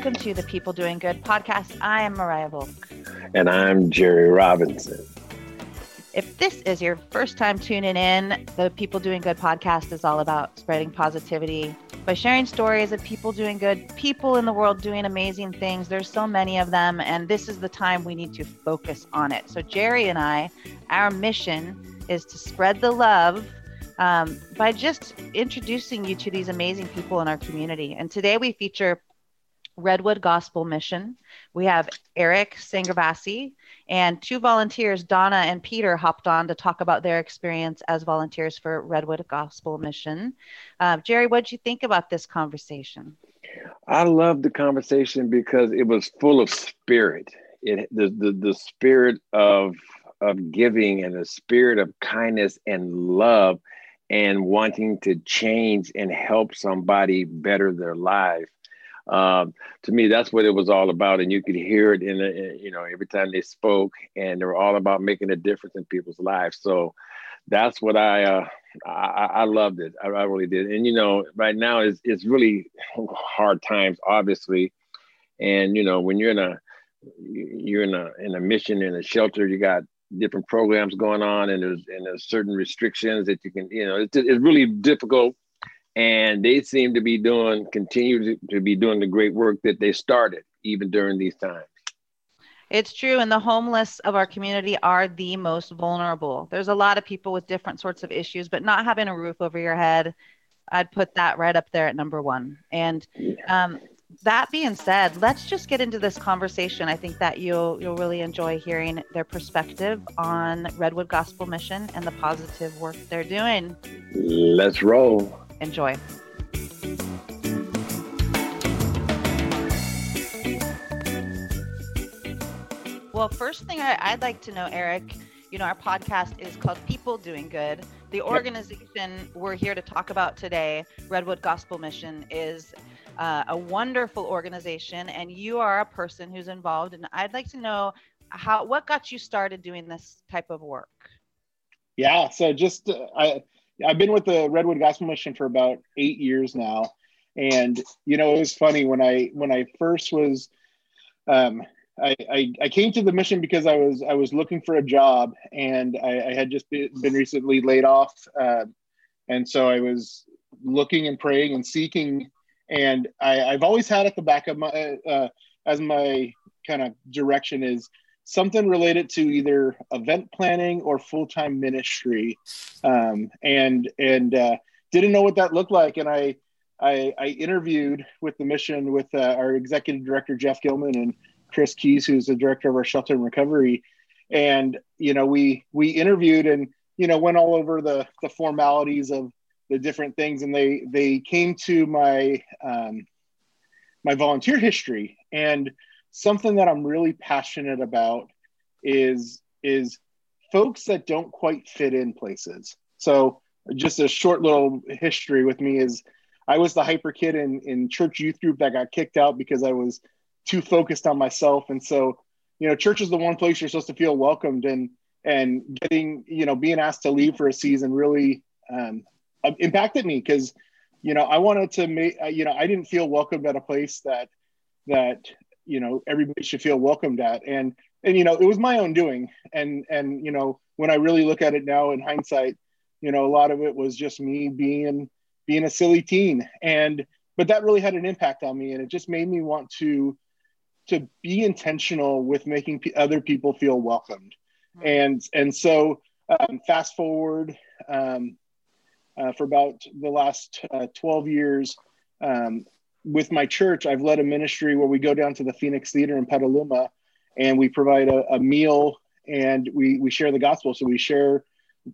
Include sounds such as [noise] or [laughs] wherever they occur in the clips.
Welcome to the People Doing Good podcast. I am Mariah Volk. And I'm Jerry Robinson. If this is your first time tuning in, the People Doing Good podcast is all about spreading positivity by sharing stories of people doing good, people in the world doing amazing things. There's so many of them, and this is the time we need to focus on it. So, Jerry and I, our mission is to spread the love um, by just introducing you to these amazing people in our community. And today we feature Redwood Gospel Mission. We have Eric Sangervasi and two volunteers, Donna and Peter, hopped on to talk about their experience as volunteers for Redwood Gospel Mission. Uh, Jerry, what did you think about this conversation? I love the conversation because it was full of spirit. It the the, the spirit of of giving and the spirit of kindness and love and wanting to change and help somebody better their life um, to me, that's what it was all about, and you could hear it in, the, you know every time they spoke, and they were all about making a difference in people's lives. So that's what I uh, I, I, loved it. I, I, really did. And you know, right now is it's really hard times, obviously, and you know when you're in a you're in a in a mission in a shelter, you got different programs going on, and there's and there's certain restrictions that you can you know it's, it's really difficult and they seem to be doing continue to be doing the great work that they started even during these times. It's true and the homeless of our community are the most vulnerable. There's a lot of people with different sorts of issues but not having a roof over your head i'd put that right up there at number one. And um, that being said let's just get into this conversation i think that you'll you'll really enjoy hearing their perspective on redwood gospel mission and the positive work they're doing. Let's roll Enjoy. Well, first thing I, would like to know, Eric, you know, our podcast is called People Doing Good. The organization yep. we're here to talk about today, Redwood Gospel Mission, is uh, a wonderful organization, and you are a person who's involved. And I'd like to know how what got you started doing this type of work. Yeah, so just uh, I I've been with the Redwood Gospel Mission for about eight years now, and you know it was funny when I when I first was, um, I, I, I came to the mission because I was I was looking for a job and I, I had just been, recently laid off, uh, and so I was looking and praying and seeking, and I, I've always had at the back of my uh, as my kind of direction is something related to either event planning or full-time ministry. Um, and and uh, didn't know what that looked like. And i i, I interviewed with the mission with uh, our executive director jeff gilman and chris keys who's the director of our shelter and recovery. And you know we we interviewed and you know went all over the the formalities of the different things. And they they came to my um, my volunteer history. And something that I'm really passionate about is is folks that don't quite fit in places. So just a short little history with me is I was the hyper kid in in church youth group that got kicked out because I was too focused on myself and so you know church is the one place you're supposed to feel welcomed and and getting you know being asked to leave for a season really um, impacted me because you know I wanted to make you know I didn't feel welcomed at a place that that you know everybody should feel welcomed at. And and you know it was my own doing. And and you know when i really look at it now in hindsight you know a lot of it was just me being being a silly teen. And but that really had an impact on me. And it just made me want to to be intentional with making p- other people feel welcomed. Mm-hmm. and and so um, fast forward um, uh, for about the last uh, 12 years um, with my church, I've led a ministry where we go down to the Phoenix Theater in Petaluma and we provide a, a meal and we, we share the gospel. So we share,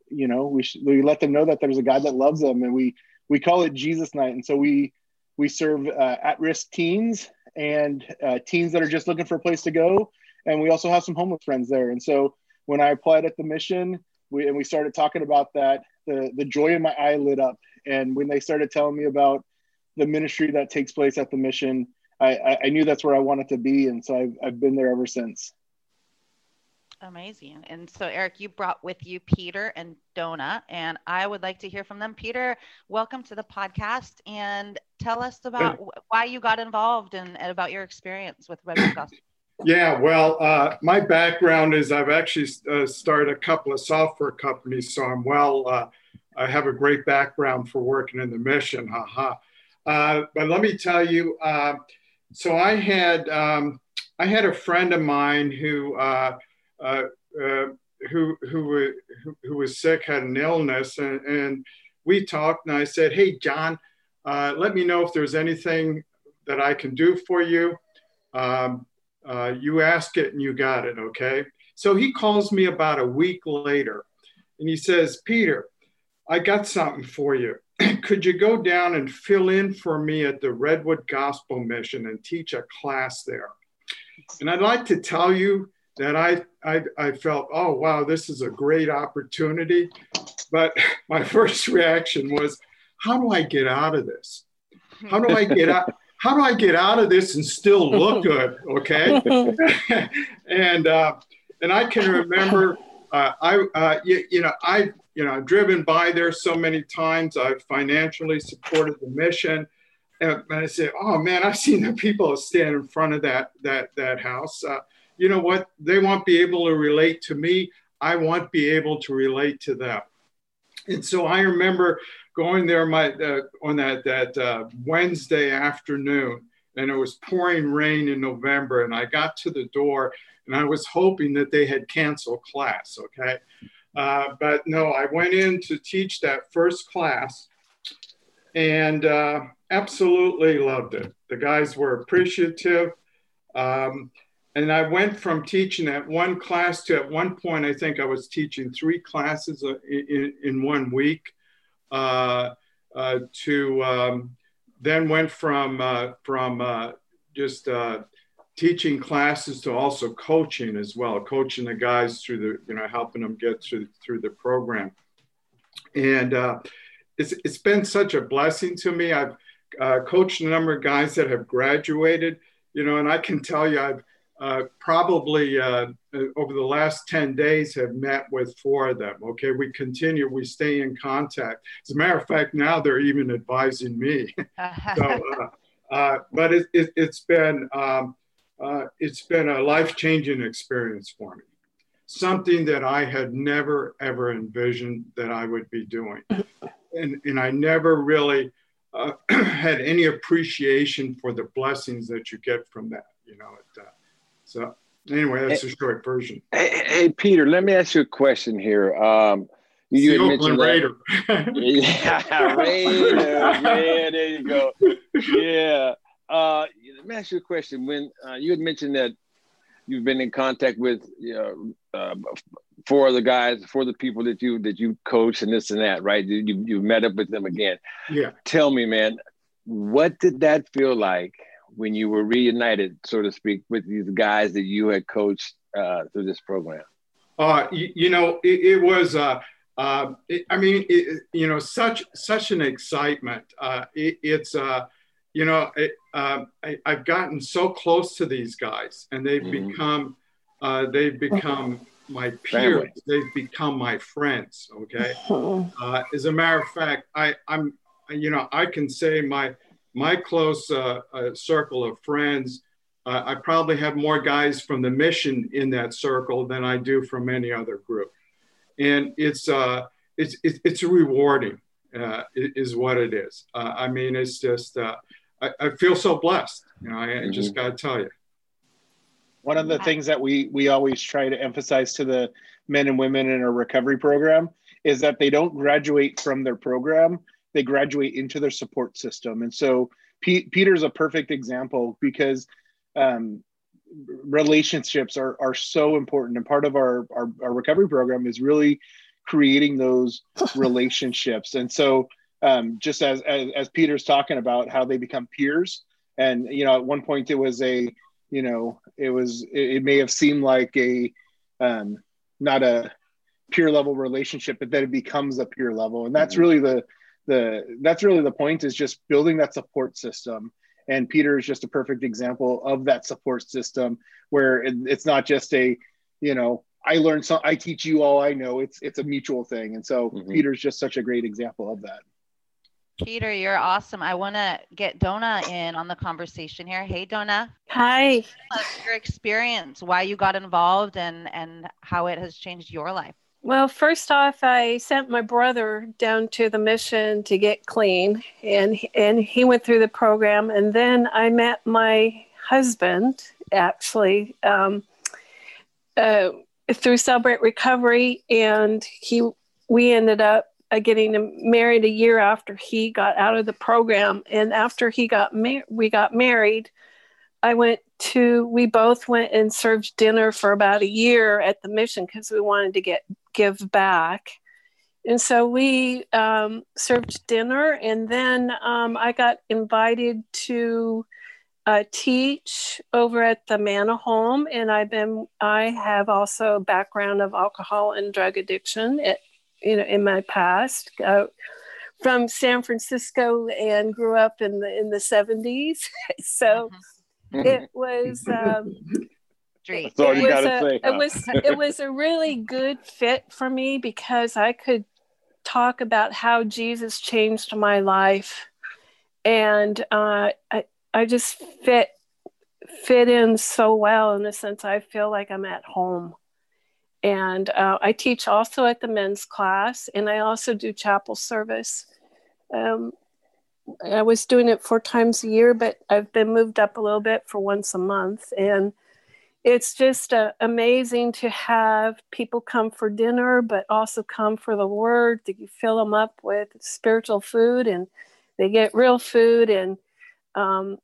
you know, we, we let them know that there's a God that loves them and we, we call it Jesus night. And so we, we serve uh, at-risk teens and uh, teens that are just looking for a place to go. And we also have some homeless friends there. And so when I applied at the mission, we, and we started talking about that, the, the joy in my eye lit up. And when they started telling me about the ministry that takes place at the mission, I, I knew that's where I wanted to be. And so I've, I've been there ever since. Amazing. And so, Eric, you brought with you Peter and Donna, and I would like to hear from them. Peter, welcome to the podcast. And Tell us about why you got involved and, and about your experience with Redwood Gospel. Yeah, well, uh, my background is I've actually uh, started a couple of software companies, so I'm well. Uh, I have a great background for working in the mission. Haha. Uh, but let me tell you, uh, so I had um, I had a friend of mine who uh, who who who was sick, had an illness, and, and we talked, and I said, "Hey, John." Uh, let me know if there's anything that I can do for you. Um, uh, you ask it and you got it, okay? So he calls me about a week later and he says, Peter, I got something for you. [clears throat] Could you go down and fill in for me at the Redwood Gospel Mission and teach a class there? And I'd like to tell you that I, I, I felt, oh, wow, this is a great opportunity. But [laughs] my first reaction was, how do I get out of this? How do I get out? [laughs] How do I get out of this and still look good? Okay. [laughs] and uh, and I can remember uh, I uh, you, you, know I you know I've driven by there so many times. I've financially supported the mission, and, and I say, oh man, I've seen the people stand in front of that that that house. Uh, you know what? They won't be able to relate to me. I won't be able to relate to them. And so I remember going there my uh, on that that uh, Wednesday afternoon, and it was pouring rain in November, and I got to the door, and I was hoping that they had canceled class. Okay, uh, but no, I went in to teach that first class, and uh, absolutely loved it. The guys were appreciative. Um, and I went from teaching at one class to at one point, I think I was teaching three classes uh, in, in one week. Uh, uh, to um, then went from uh, from just teaching classes to also coaching as well, coaching the guys through the, you know, helping them get through through the program. And uh, it's it's been such a blessing to me. I've uh, coached a number of guys that have graduated, you know, and I can tell you, I've uh, probably uh, over the last 10 days have met with four of them. Okay, we continue, we stay in contact. As a matter of fact, now they're even advising me. [laughs] so, uh, uh, but it, has it, been um, uh, it's been a life changing experience for me. Something that I had never ever envisioned that I would be doing, [laughs] and and I never really [clears throat] had any appreciation for the blessings that you get from that. You know, it, so anyway, that's hey, a short version. Hey, hey, Peter, let me ask you a question here. Um, you had Oakland Raider. [laughs] yeah, [laughs] Raider. yeah, there you go. Yeah. Uh, let me ask you a question. When uh, you had mentioned that you've been in contact with you know, uh, four of the guys, four of the people that you that you coach and this and that, right? You you met up with them again. Yeah. Tell me, man, what did that feel like when you were reunited, so to speak, with these guys that you had coached uh, through this program? Uh, you, you know, it, it was. Uh, uh, it, I mean, it, you know, such such an excitement. Uh, it's, uh, you know, uh, I, have gotten so close to these guys, and they've mm-hmm. become uh, they've become my peers. Family. They've become my friends. Okay. [laughs] Uh, as a matter of fact, I, I'm, you know, I can say my my close uh, uh, circle of friends, uh, I probably have more guys from the mission in that circle than I do from any other group, and it's uh, it's it's rewarding, uh, is what it is. Uh, I mean, it's just I, I, feel so blessed. You know, I, mm-hmm. just got to tell you. One of the things that we we always try to emphasize to the men and women in our recovery program is that they don't graduate from their program they graduate into their support system. And so P- Peter's a perfect example because um, relationships are, are so important. And part of our, our, our recovery program is really creating those [laughs] relationships. And so um, just as, as, as Peter's talking about how they become peers, and you know, at one point it was a, you know, it was it, it may have seemed like a um, not a peer level relationship, but then it becomes a peer level, and that's mm-hmm. really the the that's really the point is just building that support system and peter is just a perfect example of that support system where it, it's not just a you know i learned some i teach you all i know it's it's a mutual thing and so mm-hmm. peter's just such a great example of that Peter, you're awesome. I want to get Donna in on the conversation here. Hey, Donna. Hi. Your experience, why you got involved, and and how it has changed your life. Well, first off, I sent my brother down to the mission to get clean, and and he went through the program, and then I met my husband actually um, uh, through Celebrate Recovery, and he we ended up uh, getting married a year after he got out of the program, and after he got mar- we got married, I went to we both went and served dinner for about a year at the mission because we wanted to get give back. And so we um, served dinner, and then um, I got invited to uh, teach over at the Manna Home, and I've been I have also a background of alcohol and drug addiction, at, you know, in my past. Uh, from San Francisco and grew up in the in the 70s. [laughs] so mm-hmm. it was um, That's all you gotta a, say. It was it was a really good fit for me because I could talk about how Jesus changed my life, and uh, I, I just fit fit in so well in the sense I feel like I'm at home. And uh, I teach also at the men's class, and I also do chapel service. Um, I was doing it four times a year, but I've been moved up a little bit for once a month. And it's just uh, amazing to have people come for dinner, but also come for the word. That you fill them up with spiritual food, and they get real food. And um,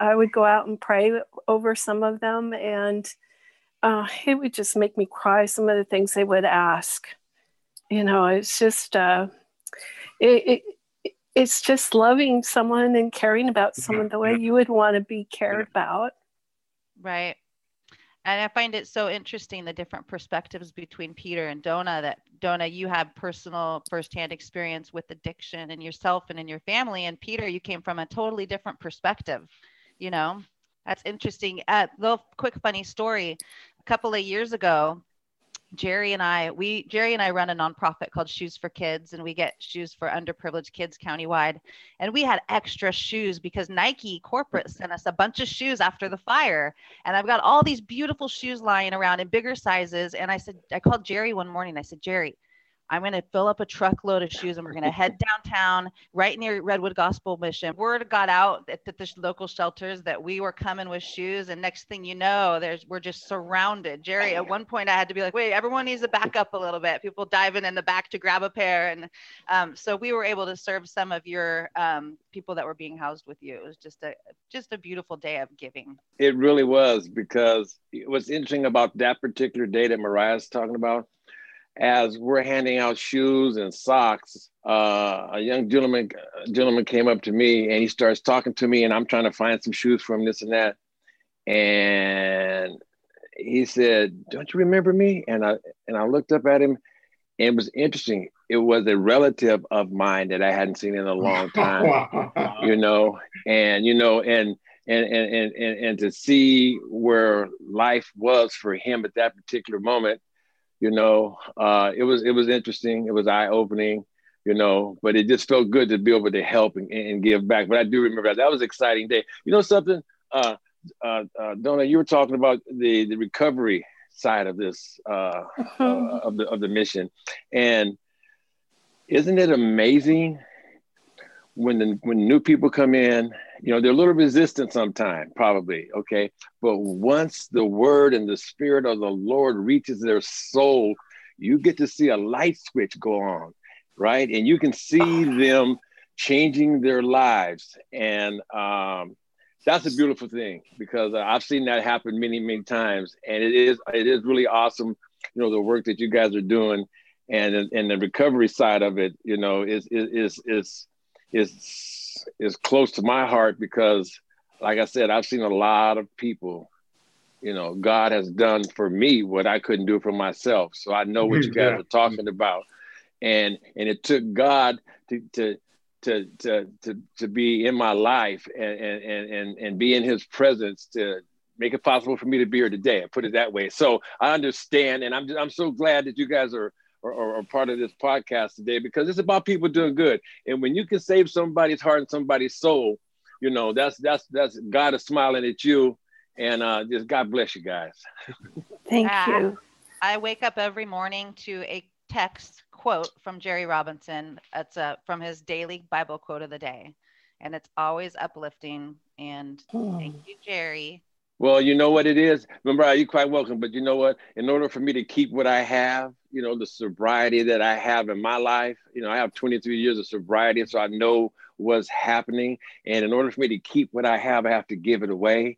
I would go out and pray over some of them, and uh, it would just make me cry. Some of the things they would ask, you know, it's just uh, it, it it's just loving someone and caring about someone the way you would want to be cared about. Right. And I find it so interesting the different perspectives between Peter and Donna. That Donna, you have personal firsthand experience with addiction and yourself and in your family, and Peter, you came from a totally different perspective you know that's interesting uh little quick funny story a couple of years ago jerry and i we jerry and i run a nonprofit called shoes for kids and we get shoes for underprivileged kids countywide. And we had extra shoes because nike corporate sent us a bunch of shoes after the fire. And i've got all these beautiful shoes lying around in bigger sizes. And i said i called jerry one morning. I said jerry I'm going to fill up a truckload of shoes and we're going to head downtown right near Redwood Gospel Mission. Word got out at the local shelters that we were coming with shoes. And next thing you know, there's we're just surrounded. Jerry, at one point I had to be like, wait, everyone needs to back up a little bit. People diving in the back to grab a pair. And um, so we were able to serve some of your um, people that were being housed with you. It was just a just a beautiful day of giving. It really was because what's interesting about that particular day that Mariah's talking about as we're handing out shoes and socks, uh, a young gentleman gentleman came up to me and he starts talking to me, and I'm trying to find some shoes for him, this and that. And he said, "Don't you remember me?" And I and I looked up at him, and it was interesting. It was a relative of mine that I hadn't seen in a long [laughs] time, you know, and you know, and and and and and to see where life was for him at that particular moment you know uh, it was it was interesting. It was eye-opening you know but it just felt good to be able to help and, and give back. But i do remember that, that was an exciting day. You know something? Uh, uh, uh, Donna, you were talking about the the recovery side of this uh, uh, of the of the mission, and isn't it amazing when the when new people come in, you know, they're a little resistant sometimes, probably, okay. But once the word and the spirit of the Lord reaches their soul, you get to see a light switch go on, right? And you can see them changing their lives. And um, that's a beautiful thing because I've seen that happen many, many times. And it is it is really awesome, you know, the work that you guys are doing. And, and the recovery side of it, you know, is is is, is is is close to my heart because like I said, I've seen a lot of people, you know, God has done for me what I couldn't do for myself. So I know what you guys yeah. are talking about. And and it took God to to to to to, to be in my life and, and and and be in his presence to make it possible for me to be here today. I put it that way. So I understand and I'm just, I'm so glad that you guys are or, or, or, part of this podcast today because it's about people doing good. And when you can save somebody's heart and somebody's soul, you know that's that's that's God is smiling at you, and uh, just God bless you guys. Thank ah, you. I wake up every morning to a text quote from Jerry Robinson. It's a, uh, from his daily Bible quote of the day, and it's always uplifting. And oh. thank you, Jerry. Well, you know what it is. Remember, you're quite welcome. But you know what? In order for me to keep what I have, you know, the sobriety that I have in my life, you know, I have 23 years of sobriety, so I know what's happening. And in order for me to keep what I have, I have to give it away.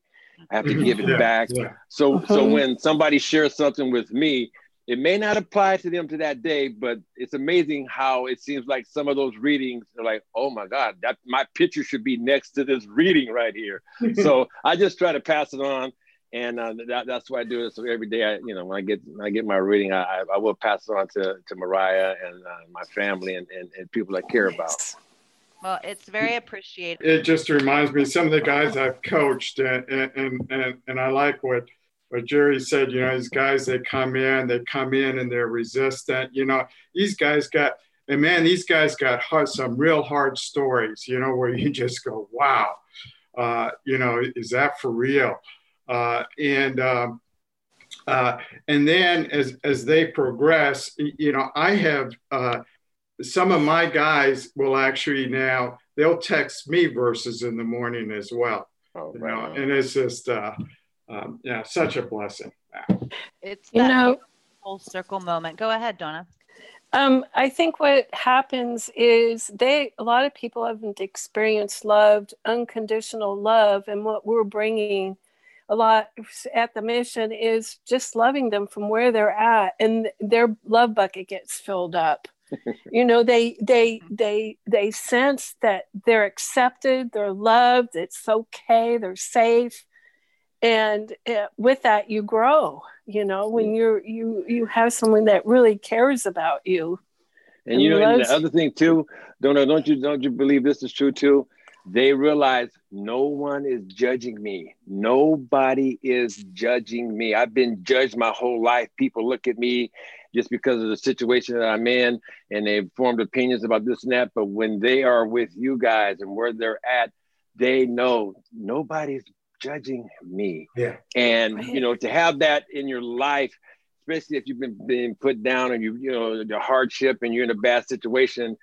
I have to mm-hmm. give it yeah, back. Yeah. So, so when somebody shares something with me, it may not apply to them to that day, but it's amazing how it seems like some of those readings are like, oh my God, that my picture should be next to this reading right here. [laughs] so I just try to pass it on. And uh, that, that's why I do it. So every day, I, you know, when I get when I get my reading, I, I will pass it on to, to Mariah and uh, my family and, and, and people I care about. Well, it's very appreciated. It just reminds me some of the guys I've coached, and and and, and I like what what Jerry said. You know, these guys they come in, they come in and they're resistant. You know, these guys got and man, these guys got hard, some real hard stories. You know, where you [laughs] just go, wow, uh, you know, is that for real? Uh, and um, uh, and then as as they progress, you know, I have uh, some of my guys will actually now they'll text me verses in the morning as well. Oh, you know, and it's just uh, um, yeah, such a blessing. It's you know full circle moment. Go ahead, Donna. Um, I think what happens is they a lot of people haven't experienced loved unconditional love, and what we're bringing a lot at the mission is just loving them from where they're at, and their love bucket gets filled up [laughs] you know they they they they sense that they're accepted they're loved it's okay they're safe and uh, with that you grow you know when you're you you have someone that really cares about you and, and you know and the other thing too don't don't you don't you believe this is true too they realize no one is judging me. Nobody is judging me. I've been judged my whole life. People look at me just because of the situation that I'm in and they've formed opinions about this and that. But when they are with you guys and where they're at, they know nobody's judging me. Yeah. And, you know, to have that in your life, especially if you've been being put down and you, you know, the hardship and you're in a bad situation,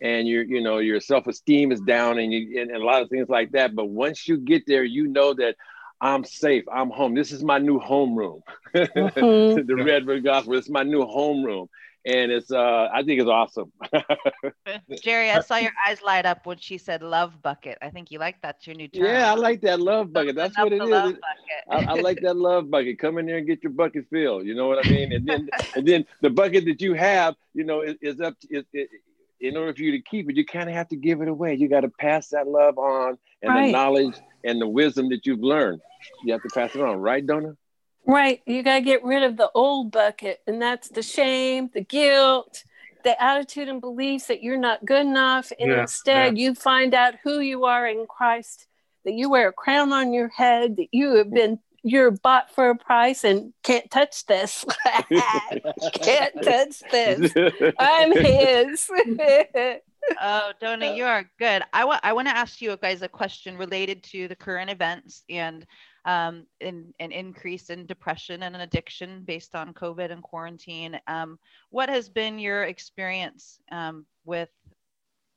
and your you know your self-esteem is down and you and, and, a lot of things like that but once you get there you know that i'm safe. I'm home. This is my new homeroom mm-hmm. [laughs] the redwood gospel. It's my new homeroom and it's uh i think it's awesome. [laughs] Jerry i saw your eyes light up when she said love bucket. I think you like that your new term. Yeah i like that love bucket. That's what it is. I, I, like that love bucket. Come in there and get your bucket filled. You know what i mean? And then [laughs] and then the bucket that you have you know is, is up to, it, it, in order for you to keep it, you kind of have to give it away. You got to pass that love on and right. the knowledge and the wisdom that you've learned. You have to pass it on, right, Donna? Right. You got to get rid of the old bucket, and that's the shame, the guilt, the attitude and beliefs that you're not good enough. And yeah, instead, yeah. you find out who you are in Christ, that you wear a crown on your head, that you have been you're bought for a price and can't touch this. [laughs] can't [laughs] touch this. I'm his. [laughs] oh, Donna, you are good. I want I want to ask you guys a question related to the current events and um, in, an increase in depression and an addiction based on COVID and quarantine. Um, what has been your experience um, with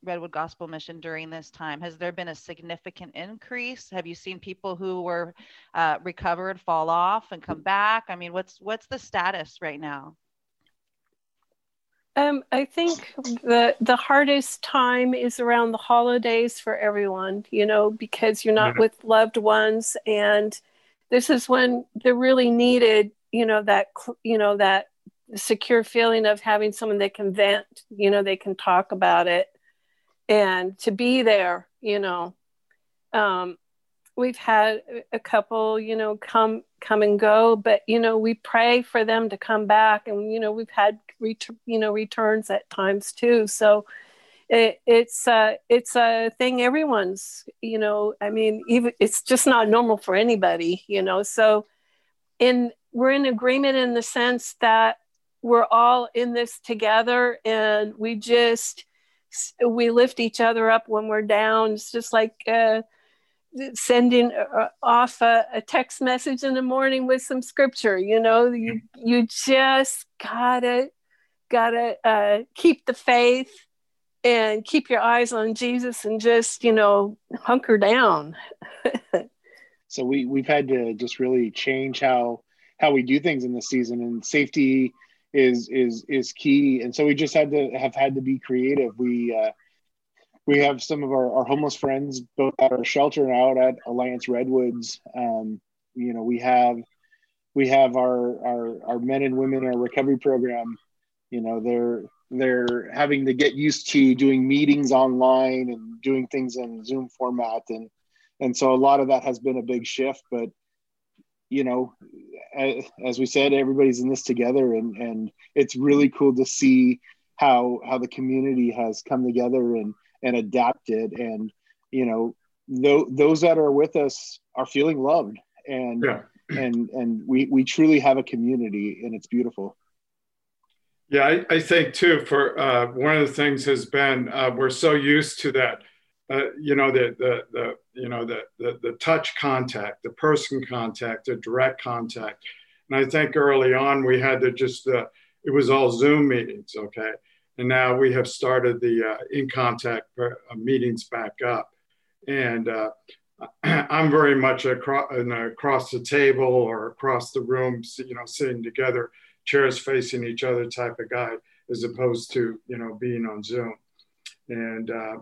Redwood Gospel Mission during this time? Has there been a significant increase? Have you seen people who were uh, recovered fall off and come back? I mean, what's what's the status right now? Um, I think the the hardest time is around the holidays for everyone. You know, because you're not with loved ones, and this is when they're really needed. You know that you know that secure feeling of having someone they can vent. You know, they can talk about it and to be there you know um, we've had a couple you know come come and go but you know we pray for them to come back and you know we've had ret- you know returns at times too. So it, it's uh, it's a thing everyone's you know i mean even it's just not normal for anybody you know? So in we're in agreement in the sense that we're all in this together and we just we lift each other up when we're down. It's just like uh, sending uh, off a, a, text message in the morning with some scripture you know? You you just gotta gotta uh, keep the faith and keep your eyes on jesus and just you know hunker down. [laughs] So we we've had to just really change how how we do things in this season and safety is is is key. And so we just had to have had to be creative. We uh we have some of our, our homeless friends both at our shelter and out at Alliance Redwoods. Um, you know, we have we have our, our our men and women in our recovery program. You know, they're they're having to get used to doing meetings online and doing things in Zoom format, and and so a lot of that has been a big shift. But you know, as we said, everybody's in this together, and and it's really cool to see how how the community has come together and and adapted. And you know th- those that are with us are feeling loved. And yeah. [clears throat] and and we we truly have a community and it's beautiful. Yeah i, I think too for uh, one of the things has been uh, we're so used to that uh, you know the, the the you know the, the the touch contact the person contact the direct contact. And i think early on we had to just uh, it was all zoom meetings okay and now we have started the uh, in contact uh, meetings back up. And uh, [clears throat] I'm very much across, across the table or across the room, you know, sitting together, chairs facing each other type of guy, as opposed to, you know, being on Zoom. And, uh,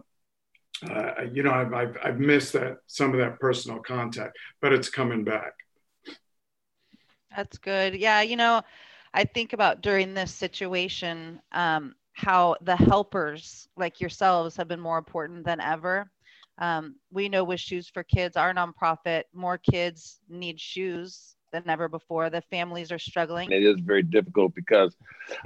uh, you know, I've, I've, I've, missed that, some of that personal contact, but it's coming back. That's good. Yeah. You know, I think about during this situation, um, how the helpers like yourselves have been more important than ever. Um, we know with Shoes for Kids, our nonprofit, more kids need shoes than ever before. The families are struggling. It is very difficult because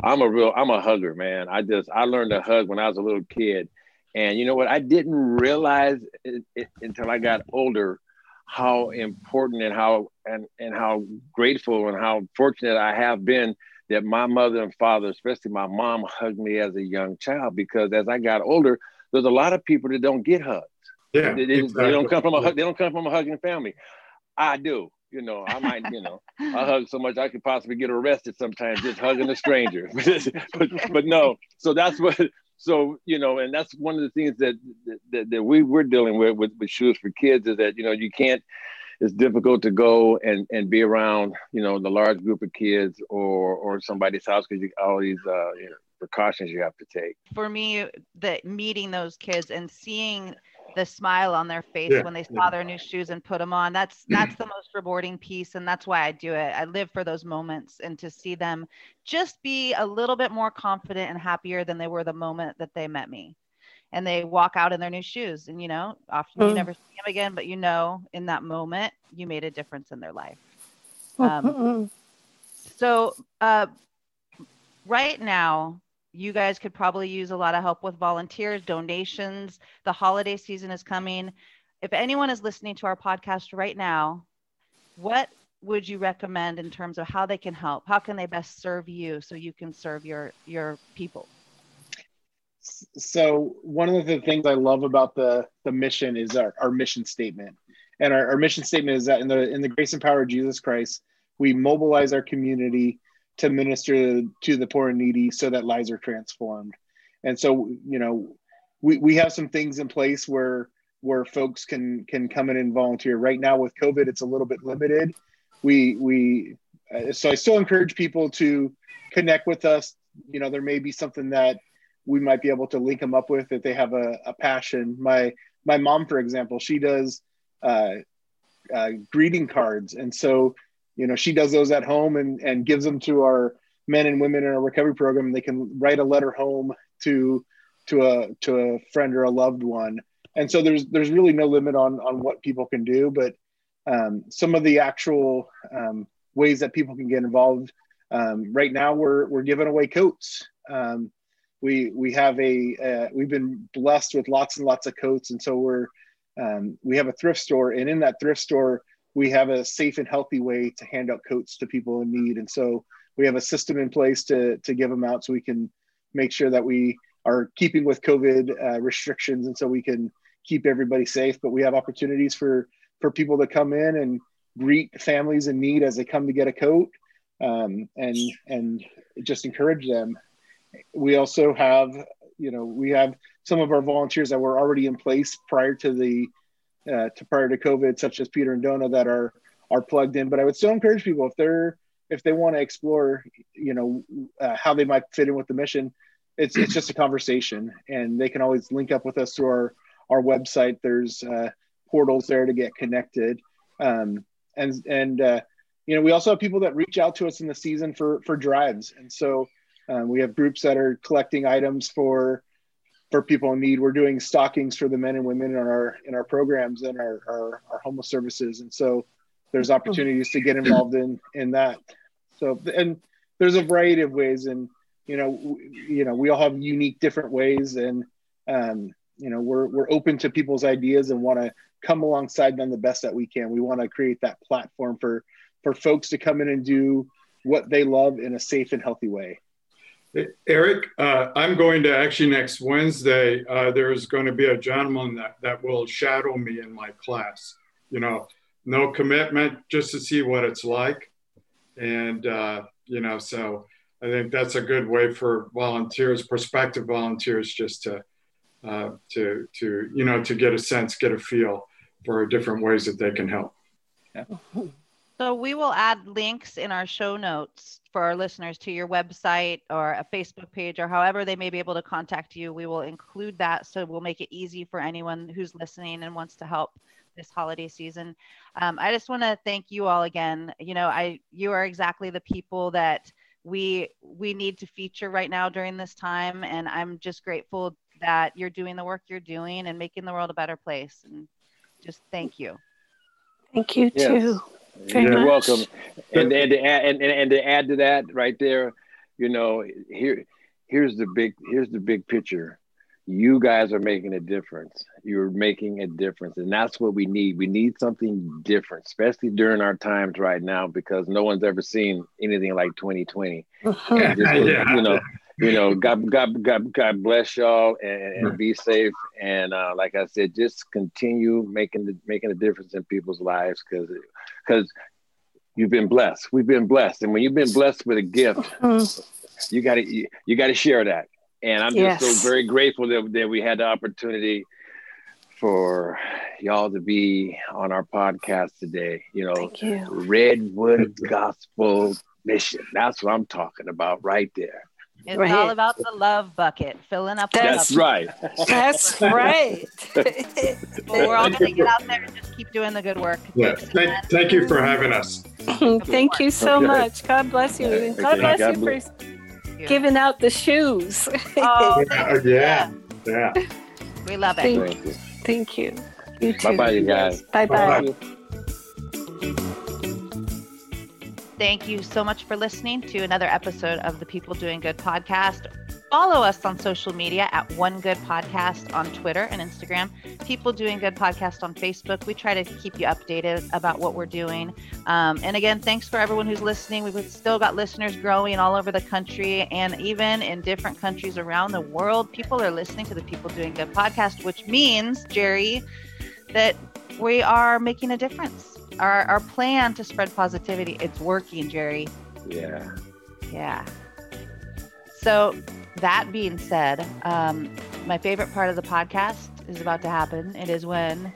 I'm a real, I'm a hugger, man. I just, I learned to hug when I was a little kid. And you know what? I didn't realize it, it, until I got older how important and how and and how grateful and how fortunate I have been that my mother and father, especially my mom, hugged me as a young child because as I got older, there's a lot of people that don't get hugs. Yeah, they, exactly. they don't come from a they don't come from a hugging family. I do. You know, I might, you know, I hug so much I could possibly get arrested sometimes just hugging a stranger. [laughs] but, but no, so that's what. So you know, and that's one of the things that that, that we we're dealing with, with with shoes for kids is that you know you can't it's difficult to go and, and be around, you know, the large group of kids or or somebody's house because you all these uh, you know, precautions you have to take. For me, the meeting those kids and seeing the smile on their face yeah, when they saw yeah. their new shoes and put them on that's that's the most rewarding piece and that's why i do it i live for those moments and to see them just be a little bit more confident and happier than they were the moment that they met me and they walk out in their new shoes and you know often mm. you never see them again but you know in that moment you made a difference in their life. Um, so uh, right now you guys could probably use a lot of help with volunteers donations the holiday season is coming. If anyone is listening to our podcast right now what would you recommend in terms of how they can help? How can they best serve you so you can serve your your people so one of the things I love about the the mission is our, our mission statement. And our, our mission statement is that in the in the grace and power of Jesus Christ, we mobilize our community to minister to the poor and needy so that lives are transformed. And so, you know, we, we have some things in place where where folks can can come in and volunteer. Right now with COVID, it's a little bit limited. We we uh, so I still encourage people to connect with us. You know, there may be something that we might be able to link them up with if they have a, a passion. My my mom, for example, she does uh, uh, greeting cards, and so you know she does those at home and and gives them to our men and women in our recovery program. They can write a letter home to to a to a friend or a loved one. And so there's there's really no limit on on what people can do, but um, some of the actual um, ways that people can get involved. Um, right now, we're we're giving away coats. Um, we we have a uh, we've been blessed with lots and lots of coats and so we're um, we have a thrift store and in that thrift store we have a safe and healthy way to hand out coats to people in need. And so we have a system in place to, to give them out so we can make sure that we are keeping with COVID uh, restrictions. And so we can keep everybody safe, but we have opportunities for, for people to come in and greet families in need as they come to get a coat um, and, and just encourage them. We also have, you know, we have some of our volunteers that were already in place prior to the uh, to prior to COVID, such as Peter and Donna, that are are plugged in. But I would still encourage people if they're if they want to explore, you know, uh, how they might fit in with the mission. It's it's just a conversation, and they can always link up with us through our our website. There's uh, portals there to get connected, um, and and uh, you know we also have people that reach out to us in the season for for drives, and so um, we have groups that are collecting items for for people in need. We're doing stockings for the men and women in our in our programs and our, our, our homeless services, and so there's opportunities to get involved in in that. So and there's a variety of ways, and you know you know we all have unique different ways, and um, you know we're we're open to people's ideas and want to come alongside them the best that we can. We want to create that platform for for folks to come in and do what they love in a safe and healthy way. Eric, uh, I'm going to actually next Wednesday. Uh, there's going to be a gentleman that, that will shadow me in my class. You know, no commitment, just to see what it's like. And, uh, you know, so I think that's a good way for volunteers, prospective volunteers, just to, uh, to, to, you know, to get a sense, get a feel for different ways that they can help. Yeah. So we will add links in our show notes for our listeners to your website or a Facebook page or however they may be able to contact you. We will include that so we'll make it easy for anyone who's listening and wants to help this holiday season. Um, I just want to thank you all again. You know, I you are exactly the people that we we need to feature right now during this time, and I'm just grateful that you're doing the work you're doing and making the world a better place. And just thank you. Thank you yes. too. Very You're much. welcome. And, and, to add, and, and, and to add to that right there, you know, here here's the big here's the big picture. You guys are making a difference. You're making a difference. And that's what we need. We need something different, especially during our times right now, because no one's ever seen anything like 2020. Yeah, uh-huh. just, [laughs] yeah. You know, you know, God, God, God, God bless y'all and, and be safe. And uh, like I said, just continue making the making a difference in people's lives because because you've been blessed. We've been blessed, and when you've been blessed with a gift, mm-hmm. you got to you, you got to share that. And I'm just yes. so very grateful that, that we had the opportunity for y'all to be on our podcast today. You know, you. Redwood Gospel Mission. That's what I'm talking about right there. It's right. all about the love bucket, filling up. That's right. [laughs] That's right. well, we're all going to get out there and just keep doing the good work. Yeah. Thank, thank you for having us. [laughs] thank you so okay. much. God bless you. And God bless God you bless. for giving out the shoes. Oh, [laughs] yeah, yeah. yeah. We love it. Thank, you. Thank you. You. Bye bye, you guys. Bye bye. Thank you so much for listening to another episode of the People Doing Good podcast. Follow us on social media at One Good Podcast on Twitter and Instagram, People Doing Good Podcast on Facebook. We try to keep you updated about what we're doing. Um, and again, thanks for everyone who's listening. We've still got listeners growing all over the country and even in different countries around the world. People are listening to the People Doing Good podcast, which means, Jerry, that we are making a difference our our plan to spread positivity it's working jerry. Yeah. Yeah. So that being said um, my favorite part of the podcast is about to happen. It is when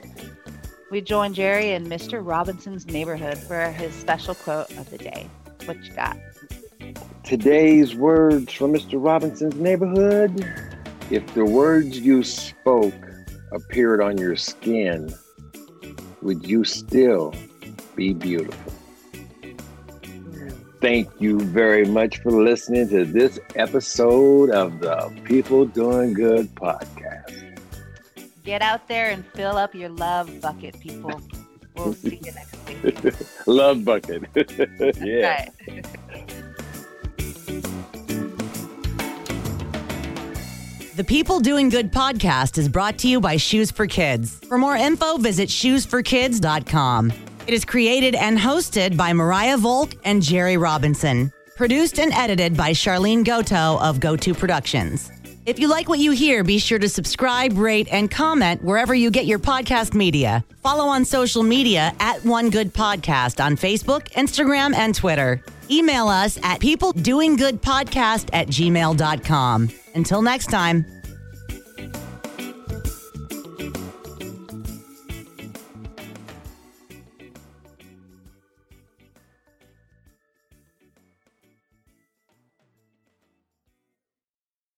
we join jerry in mr robinson's neighborhood for his special quote of the day. What you got? Today's words from mr robinson's neighborhood. If the words you spoke appeared on your skin would you still be beautiful. Thank you very much for listening to this episode of the People Doing Good podcast. Get out there and fill up your love bucket, people. We'll see you next week. [laughs] love bucket. [laughs] yeah. The People Doing Good podcast is brought to you by Shoes for Kids. For more info, visit shoesforkids.com. It is created and hosted by Mariah Volk and Jerry Robinson. Produced and edited by Charlene Goto of GoTo Productions. If you like what you hear, be sure to subscribe, rate, and comment wherever you get your podcast media. Follow on social media at One Good Podcast on Facebook, Instagram, and Twitter. Email us at peopledoinggoodpodcast at gmail.com. Until next time.